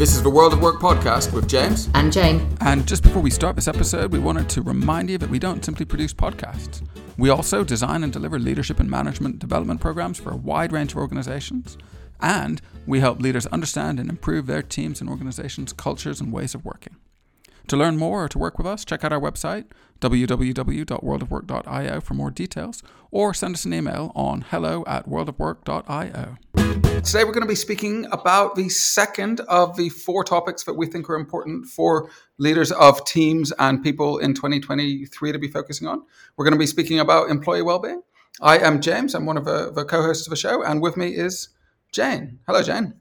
This is the World of Work podcast with James and Jane. And just before we start this episode, we wanted to remind you that we don't simply produce podcasts. We also design and deliver leadership and management development programs for a wide range of organizations. And we help leaders understand and improve their teams and organizations' cultures and ways of working. To learn more or to work with us, check out our website, www.worldofwork.io, for more details, or send us an email on hello at worldofwork.io. Today, we're going to be speaking about the second of the four topics that we think are important for leaders of teams and people in 2023 to be focusing on. We're going to be speaking about employee well-being. I am James. I'm one of the, the co-hosts of the show, and with me is Jane. Hello, Jane.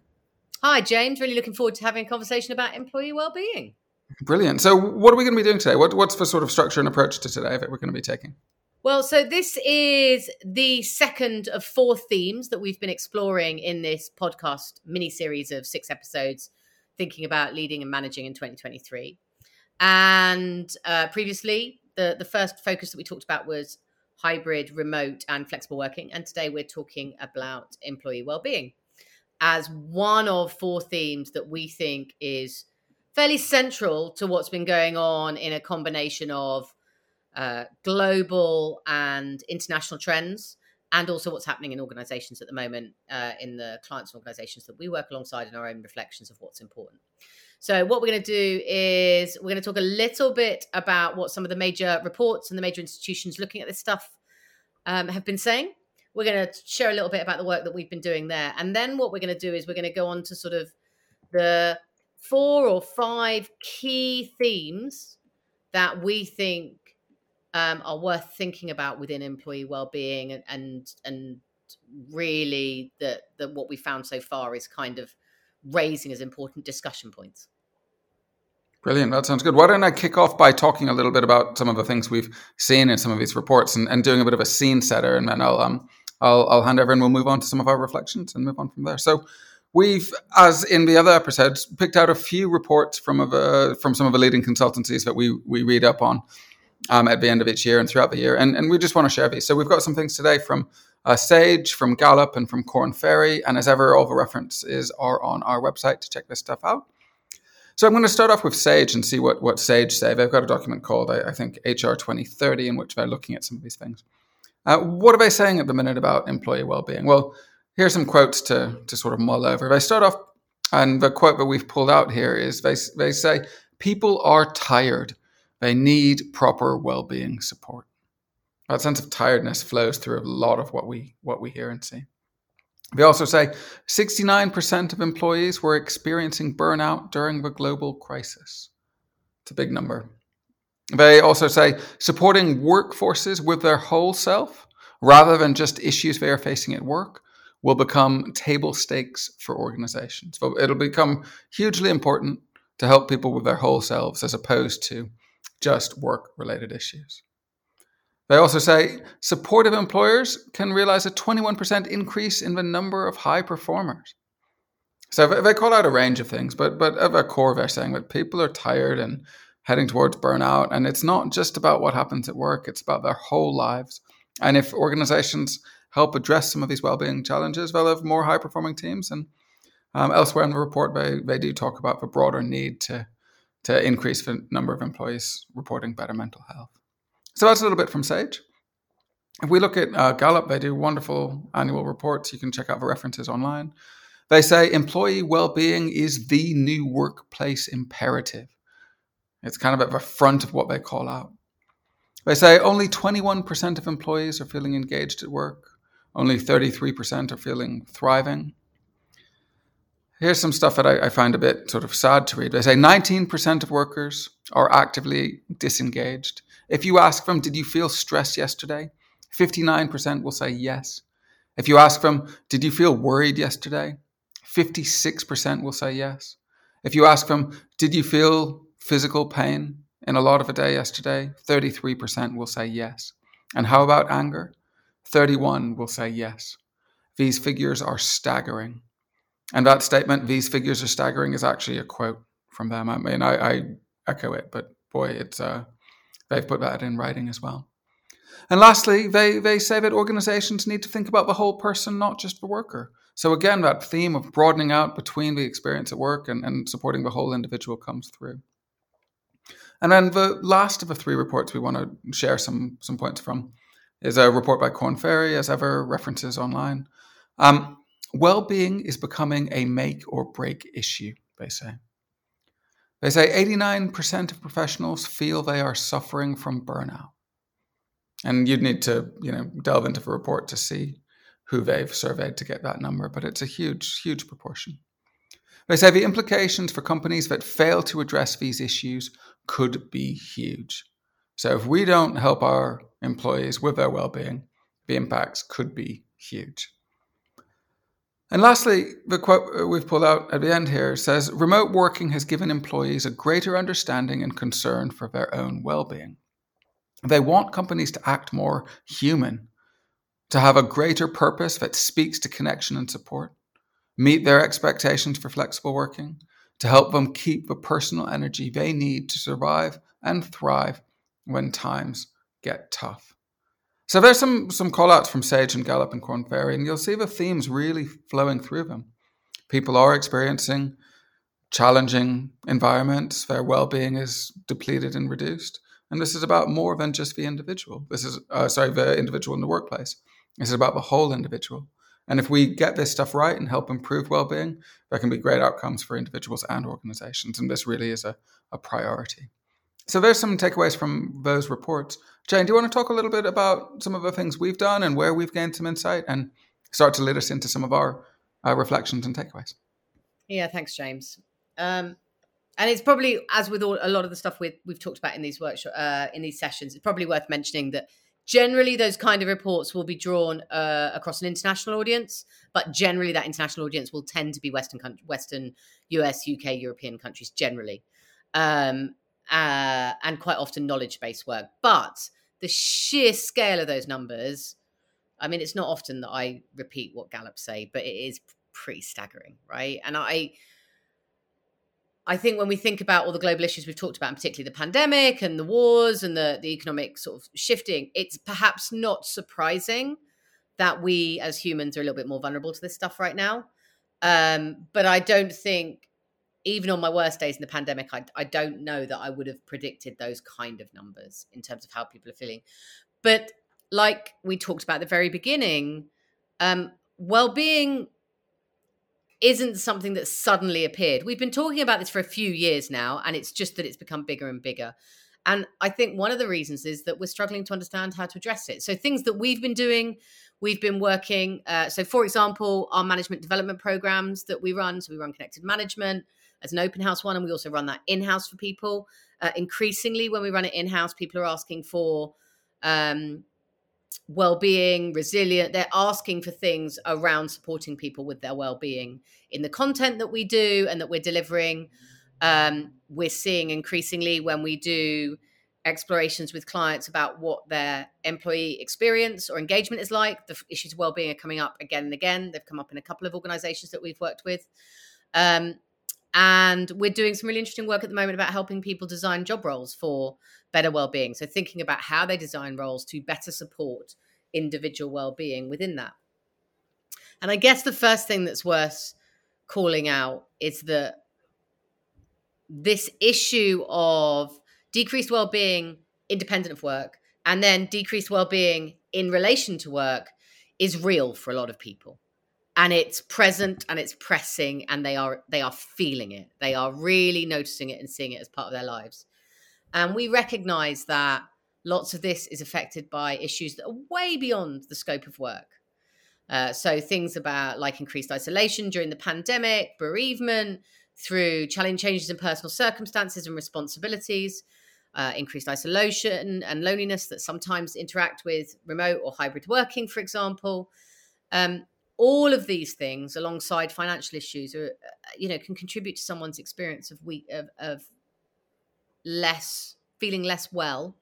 Hi, James. Really looking forward to having a conversation about employee well-being. Brilliant. So, what are we going to be doing today? What, what's the sort of structure and approach to today that we're going to be taking? Well, so this is the second of four themes that we've been exploring in this podcast mini series of six episodes, thinking about leading and managing in 2023. And uh, previously, the the first focus that we talked about was hybrid, remote, and flexible working. And today we're talking about employee well-being as one of four themes that we think is fairly central to what's been going on in a combination of uh, global and international trends, and also what's happening in organizations at the moment uh, in the clients and organizations that we work alongside in our own reflections of what's important. So, what we're going to do is we're going to talk a little bit about what some of the major reports and the major institutions looking at this stuff um, have been saying. We're going to share a little bit about the work that we've been doing there. And then what we're going to do is we're going to go on to sort of the four or five key themes that we think um, are worth thinking about within employee well-being and and, and really that that what we found so far is kind of raising as important discussion points. Brilliant. That sounds good. Why don't I kick off by talking a little bit about some of the things we've seen in some of these reports and, and doing a bit of a scene setter, and then I'll um I'll I'll hand over and we'll move on to some of our reflections and move on from there. So We've, as in the other episodes, picked out a few reports from a, from some of the leading consultancies that we we read up on um, at the end of each year and throughout the year, and, and we just want to share these. So we've got some things today from uh, Sage, from Gallup, and from Korn Ferry, and as ever, all the references are on our website to check this stuff out. So I'm going to start off with Sage and see what, what Sage say. They've got a document called, I, I think, HR 2030, in which they're looking at some of these things. Uh, what are they saying at the minute about employee well-being? Well, here's some quotes to, to sort of mull over. They start off, and the quote that we've pulled out here is they, they say, People are tired. They need proper well being support. That sense of tiredness flows through a lot of what we, what we hear and see. They also say 69% of employees were experiencing burnout during the global crisis. It's a big number. They also say supporting workforces with their whole self rather than just issues they are facing at work will become table stakes for organizations. So it'll become hugely important to help people with their whole selves as opposed to just work related issues. They also say supportive employers can realize a 21% increase in the number of high performers. So they call out a range of things, but but at their core, they're saying that people are tired and heading towards burnout, and it's not just about what happens at work; it's about their whole lives. And if organizations help address some of these well-being challenges, they'll have more high-performing teams. And um, elsewhere in the report, they, they do talk about the broader need to to increase the number of employees reporting better mental health. So that's a little bit from Sage. If we look at uh, Gallup, they do wonderful annual reports. You can check out the references online. They say employee well-being is the new workplace imperative. It's kind of at the front of what they call out. They say only 21% of employees are feeling engaged at work. Only 33% are feeling thriving. Here's some stuff that I, I, find a bit sort of sad to read. They say 19% of workers are actively disengaged. If you ask them, did you feel stressed yesterday? 59% will say yes. If you ask them, did you feel worried yesterday? 56% will say yes. If you ask them, did you feel physical pain in a lot of a day yesterday? 33% will say yes. And how about anger? 31 will say yes. These figures are staggering. And that statement, these figures are staggering, is actually a quote from them. I mean, I, I echo it, but boy, it's uh, they've put that in writing as well. And lastly, they, they say that organizations need to think about the whole person, not just the worker. So again, that theme of broadening out between the experience at work and, and supporting the whole individual comes through. And then the last of the three reports we want to share some some points from is a report by Korn Ferry, as ever, references online. Um, well-being is becoming a make or break issue, they say. They say 89% of professionals feel they are suffering from burnout. And you'd need to, you know, delve into the report to see who they've surveyed to get that number, but it's a huge, huge proportion. They say the implications for companies that fail to address these issues could be huge. So if we don't help our employees with their well-being, the impacts could be huge. And lastly, the quote we've pulled out at the end here says remote working has given employees a greater understanding and concern for their own well-being. They want companies to act more human, to have a greater purpose that speaks to connection and support, meet their expectations for flexible working, to help them keep the personal energy they need to survive and thrive when times get tough. So there's some some callouts from Sage and Gallup and Korn Ferry, and you'll see the themes really flowing through them. People are experiencing challenging environments, their well-being is depleted and reduced. And this is about more than just the individual. This is uh, sorry, the individual in the workplace. This is about the whole individual. And if we get this stuff right and help improve well-being, there can be great outcomes for individuals and organizations. And this really is a, a priority. So there's some takeaways from those reports. Jane, do you want to talk a little bit about some of the things we've done and where we've gained some insight and start to lead us into some of our uh, reflections and takeaways? Yeah, thanks, James. Um, and it's probably as with all, a lot of the stuff we've, we've talked about in these workshop uh, in these sessions, it's probably worth mentioning that generally those kind of reports will be drawn uh, across an international audience but generally that international audience will tend to be western western us uk european countries generally um, uh, and quite often knowledge based work but the sheer scale of those numbers i mean it's not often that i repeat what gallup say but it is pretty staggering right and i I think when we think about all the global issues we've talked about, and particularly the pandemic and the wars and the, the economic sort of shifting, it's perhaps not surprising that we as humans are a little bit more vulnerable to this stuff right now. Um, but I don't think, even on my worst days in the pandemic, I, I don't know that I would have predicted those kind of numbers in terms of how people are feeling. But like we talked about at the very beginning, um, well-being isn't something that suddenly appeared. We've been talking about this for a few years now, and it's just that it's become bigger and bigger. And I think one of the reasons is that we're struggling to understand how to address it. So, things that we've been doing, we've been working. Uh, so, for example, our management development programs that we run. So, we run Connected Management as an open house one, and we also run that in house for people. Uh, increasingly, when we run it in house, people are asking for um, well-being resilient they're asking for things around supporting people with their well-being in the content that we do and that we're delivering. Um, we're seeing increasingly when we do explorations with clients about what their employee experience or engagement is like the issues of well-being are coming up again and again. They've come up in a couple of organizations that we've worked with. Um, and we're doing some really interesting work at the moment about helping people design job roles for better well-being. So thinking about how they design roles to better support individual well-being within that. And i guess the first thing that's worth calling out is that this issue of decreased well-being independent of work and then decreased well-being in relation to work is real for a lot of people and it's present and it's pressing and they are they are feeling it. They are really noticing it and seeing it as part of their lives. And we recognize that lots of this is affected by issues that are way beyond the scope of work. Uh, so things about like increased isolation during the pandemic bereavement through challenge changes in personal circumstances and responsibilities uh, increased isolation and loneliness that sometimes interact with remote or hybrid working for example. Um, all of these things alongside financial issues are uh, you know can contribute to someone's experience of weak of, of less feeling less well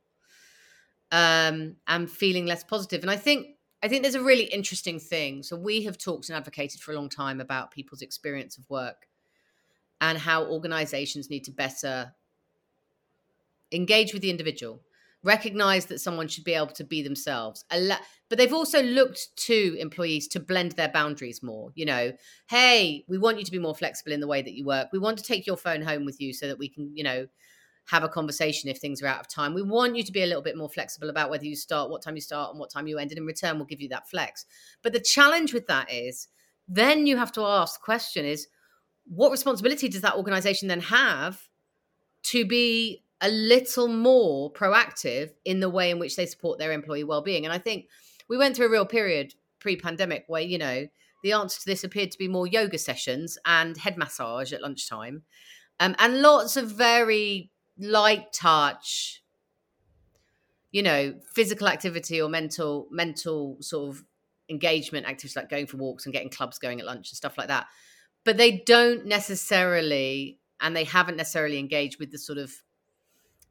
um and feeling less positive. And i think i think there's a really interesting thing. So we have talked and advocated for a long time about people's experience of work and how organizations need to better engage with the individual recognize that someone should be able to be themselves. But they've also looked to employees to blend their boundaries more you know. Hey we want you to be more flexible in the way that you work. We want to take your phone home with you so that we can you know have a conversation if things are out of time. We want you to be a little bit more flexible about whether you start what time you start and what time you end and in return we'll give you that flex. But the challenge with that is then you have to ask the question is what responsibility does that organization then have to be a little more proactive in the way in which they support their employee well-being. And i think we went through a real period pre-pandemic where you know the answer to this appeared to be more yoga sessions and head massage at lunchtime. Um, and lots of very light touch you know physical activity or mental mental sort of engagement activities like going for walks and getting clubs going at lunch and stuff like that. But they don't necessarily and they haven't necessarily engaged with the sort of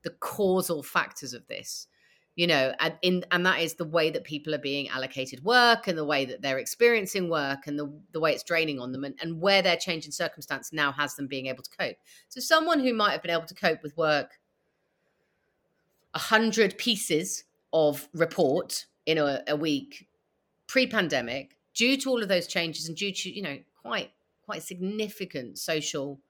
the causal factors of this you know and in and that is the way that people are being allocated work and the way that they're experiencing work and the, the way it's draining on them and, and where their change in circumstance now has them being able to cope. So someone who might have been able to cope with work a hundred pieces of report in a, a week pre-pandemic due to all of those changes and due to you know quite quite significant social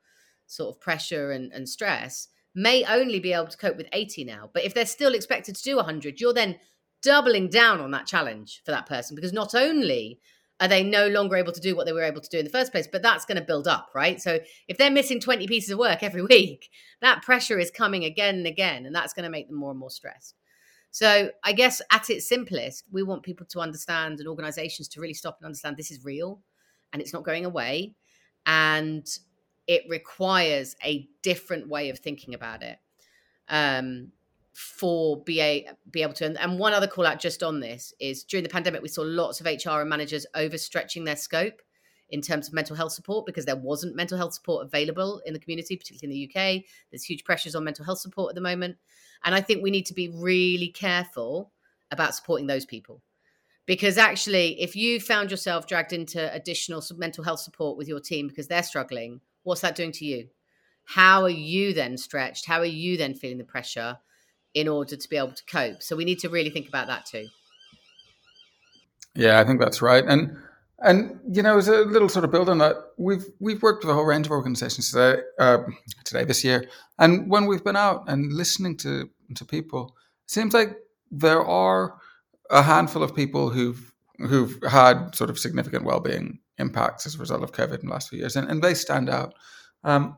sort of pressure and, and stress may only be able to cope with 80 now. But if they're still expected to do 100, you're then doubling down on that challenge for that person because not only are they no longer able to do what they were able to do in the first place, but that's going to build up, right? So if they're missing 20 pieces of work every week, that pressure is coming again and again, and that's going to make them more and more stressed. So I guess at its simplest, we want people to understand and organizations to really stop and understand this is real and it's not going away. And it requires a different way of thinking about it um, for be, be able to. And, and one other call out just on this is during the pandemic, we saw lots of HR and managers overstretching their scope in terms of mental health support because there wasn't mental health support available in the community, particularly in the UK. There's huge pressures on mental health support at the moment. And I think we need to be really careful about supporting those people. Because actually, if you found yourself dragged into additional mental health support with your team because they're struggling, what's that doing to you? How are you then stretched? How are you then feeling the pressure in order to be able to cope? So we need to really think about that too. Yeah, I think that's right. And and you know, as a little sort of build on that, we've we've worked with a whole range of organisations today, uh, today this year, and when we've been out and listening to to people, it seems like there are a handful of people who've who've had sort of significant well-being impacts as a result of COVID in the last few years, and, and they stand out. Um,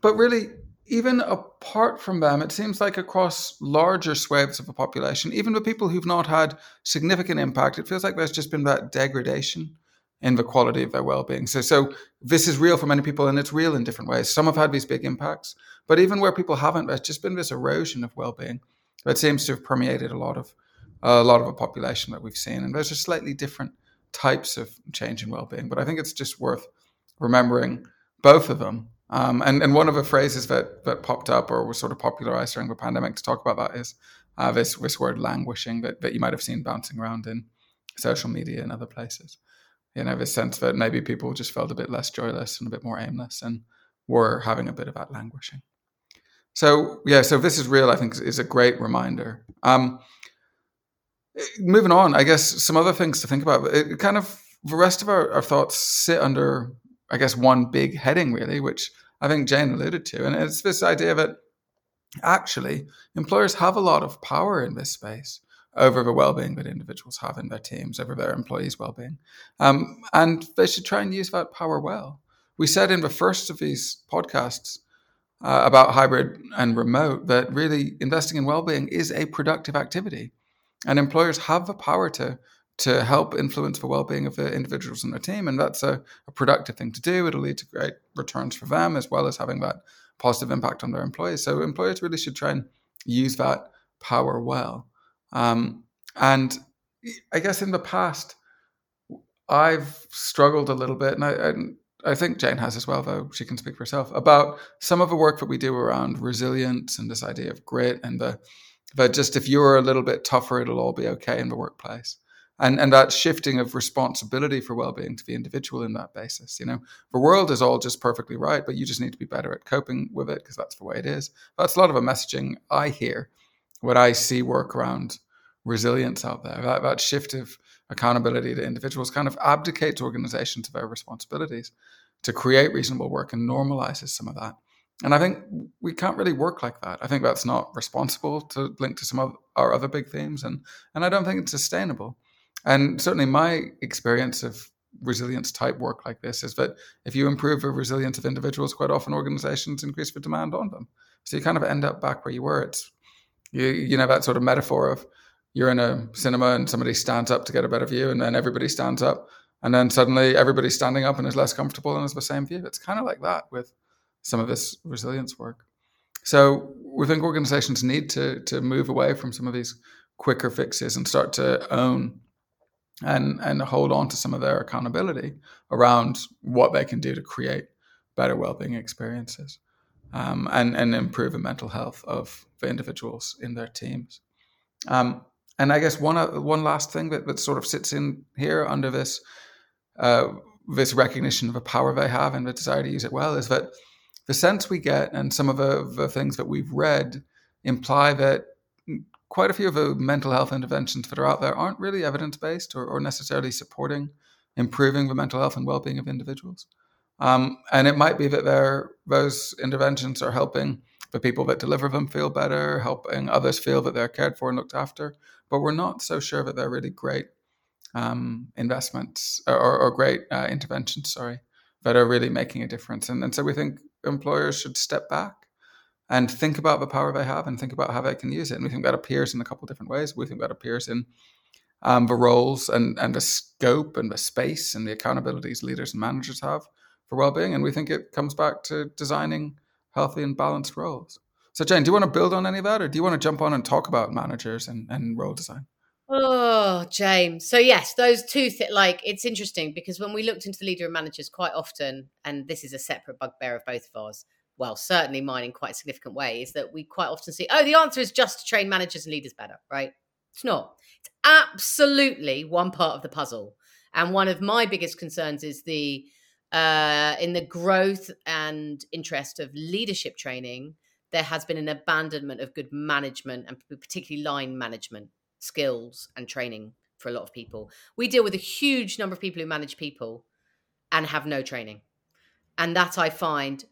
but really, even apart from them, it seems like across larger swathes of the population, even with people who've not had significant impact, it feels like there's just been that degradation in the quality of their well-being. So, so this is real for many people, and it's real in different ways. Some have had these big impacts, but even where people haven't, there's just been this erosion of well-being that seems to have permeated a lot of a lot of a population that we've seen, and there's just slightly different types of change and well-being. But I think it's just worth remembering both of them. Um, and and one of the phrases that that popped up or was sort of popularized during the pandemic to talk about that is uh, this this word languishing that, that you might have seen bouncing around in social media and other places. You know, this sense that maybe people just felt a bit less joyless and a bit more aimless and were having a bit of that languishing. So yeah, so this is real. I think is a great reminder. Um, moving on, I guess some other things to think about. It kind of the rest of our, our thoughts sit under, I guess, one big heading really, which I think Jane alluded to, and it's this idea that actually employers have a lot of power in this space over the well-being that individuals have in their teams, over their employees' well-being, um, and they should try and use that power well. We said in the first of these podcasts uh, about hybrid and remote that really investing in well-being is a productive activity. And employers have the power to to help influence the well-being of the individuals in their team, and that's a, a productive thing to do. It'll lead to great returns for them as well as having that positive impact on their employees. So employers really should try and use that power well. Um, and I guess in the past, I've struggled a little bit, and I, and I think Jane has as well, though she can speak for herself about some of the work that we do around resilience and this idea of grit and the but just if you're a little bit tougher, it'll all be okay in the workplace. And, and that shifting of responsibility for well-being to the individual in that basis you know the world is all just perfectly right but you just need to be better at coping with it because that's the way it is that's a lot of a messaging i hear what I see work around resilience out there, that, that shift of accountability to individuals kind of abdicates organizations of their responsibilities to create reasonable work and normalizes some of that. And I think we can't really work like that. I think that's not responsible to link to some of our other big themes, and and I don't think it's sustainable. And certainly, my experience of resilience type work like this is that if you improve the resilience of individuals, quite often organizations increase the demand on them. So you kind of end up back where you were. It's you, you know that sort of metaphor of you're in a cinema and somebody stands up to get a better view, and then everybody stands up, and then suddenly everybody's standing up and is less comfortable and has the same view. It's kind of like that with some of this resilience work. So we think organizations need to to move away from some of these quicker fixes and start to own and and hold on to some of their accountability around what they can do to create better well-being experiences um, and and improve the mental health of the individuals in their teams. Um, and I guess one uh, one last thing that, that sort of sits in here under this uh, this recognition of the power they have and the desire to use it well is that the sense we get and some of the, the things that we've read imply that quite a few of the mental health interventions that are out there aren't really evidence based or, or, necessarily supporting improving the mental health and well being of individuals. Um, and it might be that those interventions are helping the people that deliver them feel better, helping others feel that they're cared for and looked after. But we're not so sure that they're really great um, investments or, or great uh, interventions, sorry, that are really making a difference. And, and so we think employers should step back and think about the power they have and think about how they can use it. And we think that appears in a couple of different ways. We think that appears in um, the roles and, and the scope and the space and the accountabilities leaders and managers have for well-being. And we think it comes back to designing healthy and balanced roles. So, Jane, do you want to build on any of that, or do you want to jump on and talk about managers and, and role design? Oh, James. So yes, those two th- like it's interesting because when we looked into the leader and managers quite often, and this is a separate bugbear of both of ours, well, certainly mine in quite a significant way, is that we quite often see, oh, the answer is just to train managers and leaders better, right? It's not. It's absolutely one part of the puzzle. And one of my biggest concerns is the uh, in the growth and interest of leadership training, there has been an abandonment of good management and particularly line management skills and training for a lot of people. We deal with a huge number of people who manage people and have no training. And that I find,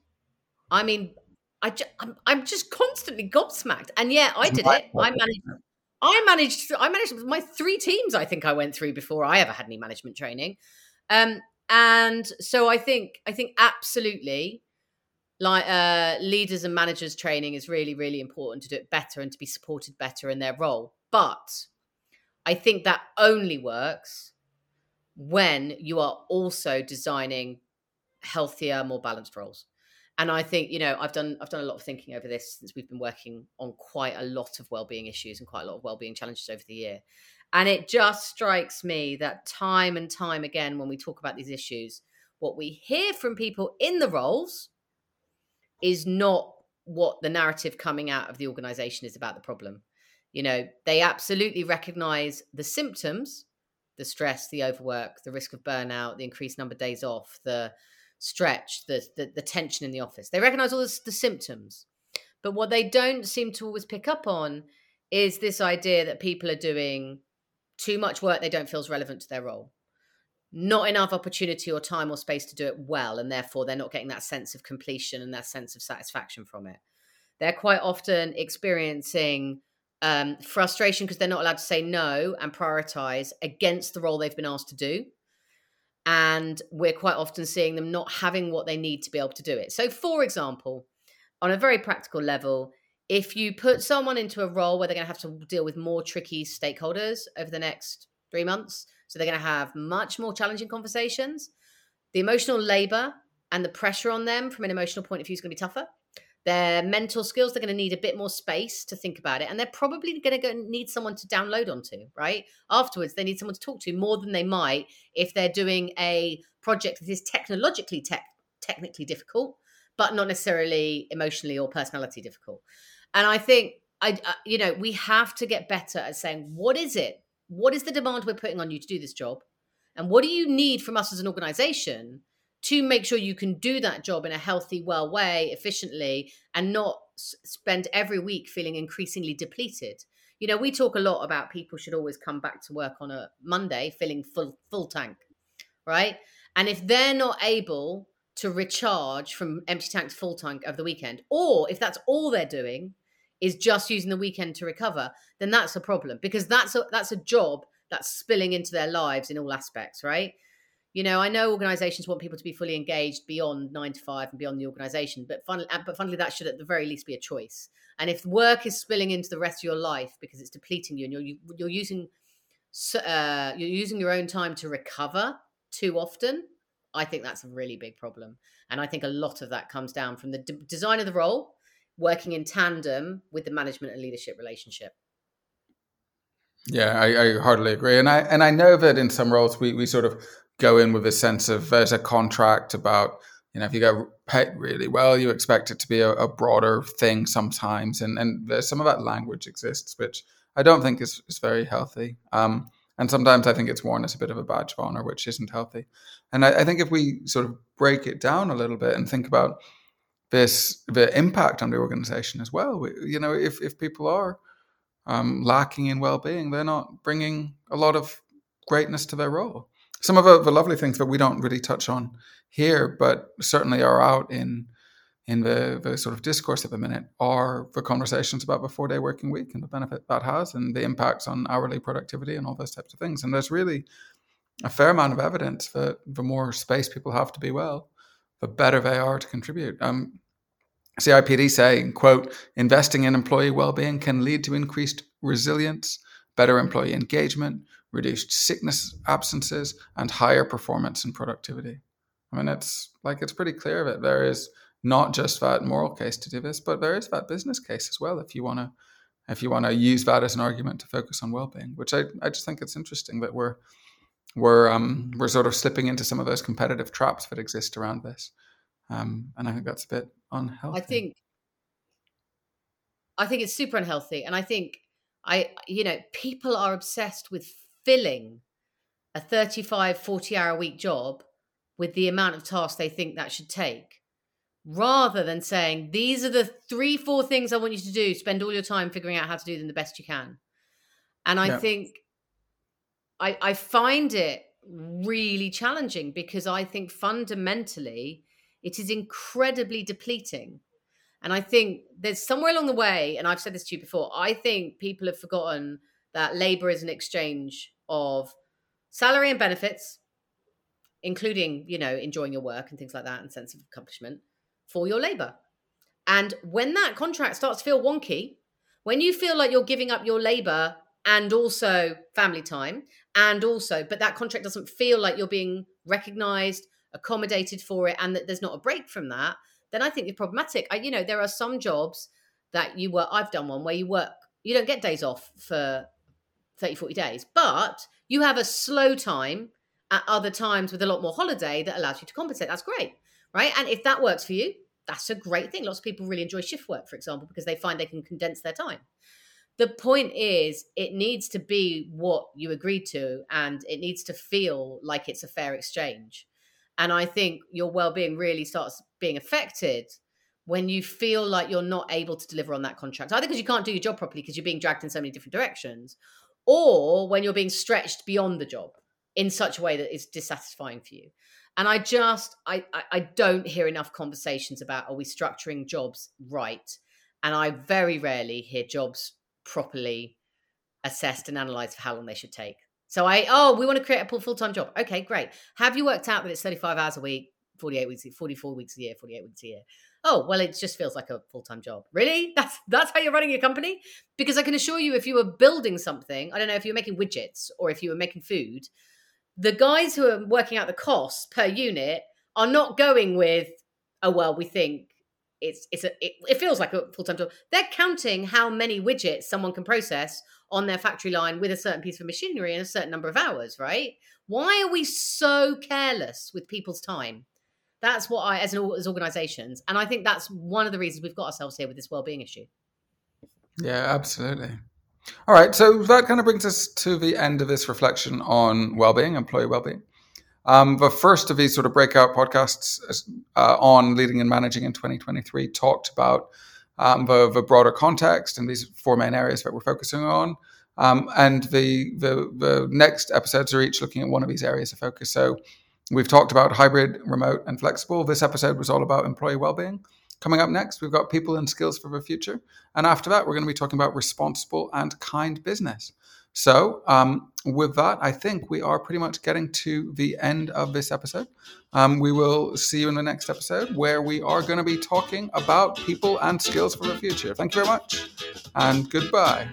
I mean, I ju- I'm, I'm just constantly gobsmacked. And yeah, I did it. I managed. I managed. I managed my three teams. I think I went through before I ever had any management training. Um, and so I think I think absolutely like uh, leaders and managers training is really really important to do it better and to be supported better in their role but i think that only works when you are also designing healthier more balanced roles and i think you know i've done i've done a lot of thinking over this since we've been working on quite a lot of well-being issues and quite a lot of well-being challenges over the year and it just strikes me that time and time again, when we talk about these issues, what we hear from people in the roles is not what the narrative coming out of the organization is about the problem. You know, they absolutely recognize the symptoms the stress, the overwork, the risk of burnout, the increased number of days off, the stretch, the, the, the tension in the office. They recognize all this, the symptoms. But what they don't seem to always pick up on is this idea that people are doing too much work they don't feel is relevant to their role. Not enough opportunity or time or space to do it well, and therefore they're not getting that sense of completion and that sense of satisfaction from it. They're quite often experiencing um, frustration because they're not allowed to say no and prioritize against the role they've been asked to do. And we're quite often seeing them not having what they need to be able to do it. So, for example, on a very practical level, if you put someone into a role where they're going to have to deal with more tricky stakeholders over the next three months, so they're going to have much more challenging conversations, the emotional labor and the pressure on them from an emotional point of view is going to be tougher. Their mental skills, they're going to need a bit more space to think about it. And they're probably going to go need someone to download onto, right? Afterwards, they need someone to talk to more than they might if they're doing a project that is technologically tech, technically difficult, but not necessarily emotionally or personality difficult. And I think I, uh, you know, we have to get better at saying what is it? What is the demand we're putting on you to do this job? And what do you need from us as an organization to make sure you can do that job in a healthy, well way, efficiently, and not spend every week feeling increasingly depleted. You know, we talk a lot about people should always come back to work on a Monday feeling full full tank, right? And if they're not able to recharge from empty tank to full tank over the weekend, or if that's all they're doing is just using the weekend to recover, then that's a problem because that's a that's a job that's spilling into their lives in all aspects, right? You know, I know organisations want people to be fully engaged beyond nine to five and beyond the organisation, but fun, uh, but funnily, that should at the very least be a choice. And if work is spilling into the rest of your life because it's depleting you, and you're you're using uh, you're using your own time to recover too often, I think that's a really big problem. And I think a lot of that comes down from the d- design of the role working in tandem with the management and leadership relationship. Yeah, I, I heartily agree, and I and I know that in some roles we we sort of go in with a sense of there's a contract about you know if you go paid really well, you expect it to be a, a broader thing sometimes, and and there's some of that language exists, which I don't think is is very healthy. Um, and sometimes I think it's worn as a bit of a badge of honor, which isn't healthy. And I, I think if we sort of break it down a little bit and think about this the impact on the organization as well. You know, if if people are um, lacking in well-being, they're not bringing a lot of greatness to their role. Some of the, lovely things that we don't really touch on here, but certainly are out in in the, the sort of discourse at the minute, are the conversations about the four-day working week and the benefit that has, and the impacts on hourly productivity and all those types of things. And there's really a fair amount of evidence that the more space people have to be well, the better they are to contribute. Um, CIPD saying, quote, investing in employee well-being can lead to increased resilience, better employee engagement, reduced sickness absences, and higher performance and productivity. I mean, it's like it's pretty clear that there is not just that moral case to do this, but there is that business case as well. If you want to, if you want to use that as an argument to focus on well-being, which I, I just think it's interesting that we're we're um, we're sort of slipping into some of those competitive traps that exist around this, um, and I think that's a bit unhealthy. I think I think it's super unhealthy, and I think I you know people are obsessed with filling a 35 40 hour a week job with the amount of tasks they think that should take rather than saying these are the three four things i want you to do spend all your time figuring out how to do them the best you can and i yeah. think I, I find it really challenging because I think fundamentally it is incredibly depleting. And I think there's somewhere along the way, and I've said this to you before, I think people have forgotten that labor is an exchange of salary and benefits, including, you know, enjoying your work and things like that and sense of accomplishment for your labor. And when that contract starts to feel wonky, when you feel like you're giving up your labor and also family time and also but that contract doesn't feel like you're being recognized accommodated for it and that there's not a break from that then i think it's problematic I, you know there are some jobs that you work i've done one where you work you don't get days off for 30 40 days but you have a slow time at other times with a lot more holiday that allows you to compensate. That's great right? And if that works for you that's a great thing. Lots of people really enjoy shift work for example because they find they can condense their time. The point is it needs to be what you agreed to and it needs to feel like it's a fair exchange. And i think your well-being really starts being affected when you feel like you're not able to deliver on that contract either because you can't do your job properly because you're being dragged in so many different directions or when you're being stretched beyond the job in such a way that is dissatisfying for you and i just i i, I don't hear enough conversations about are we structuring jobs right and i very rarely hear jobs properly assessed and analyzed for how long they should take. So I, oh, we want to create a full time job. Okay, great. Have you worked out that it's 35 hours a week, 48 weeks, 44 weeks a year, 48 weeks a year? Oh, well, it just feels like a full time job. Really? That's that's how you're running your company? Because I can assure you, if you were building something, I don't know if you were making widgets or if you were making food, the guys who are working out the costs per unit are not going with, oh well, we think it's it's a it, it feels like a full-time job they're counting how many widgets someone can process on their factory line with a certain piece of machinery in a certain number of hours right why are we so careless with people's time that's what i as an as organizations and i think that's one of the reasons we've got ourselves here with this well-being issue yeah absolutely all right so that kind of brings us to the end of this reflection on well-being employee well-being um, the first of these sort of breakout podcasts uh, on leading and managing in 2023 talked about um, the, the broader context and these four main areas that we're focusing on. Um, and the, the the next episodes are each looking at one of these areas of focus. So we've talked about hybrid, remote, and flexible. This episode was all about employee well-being. Coming up next, we've got people and skills for the future. And after that, we're going to be talking about responsible and kind business. So, um, with that, I think we are pretty much getting to the end of this episode. Um, we will see you in the next episode where we are going to be talking about people and skills for the future. Thank you very much and goodbye.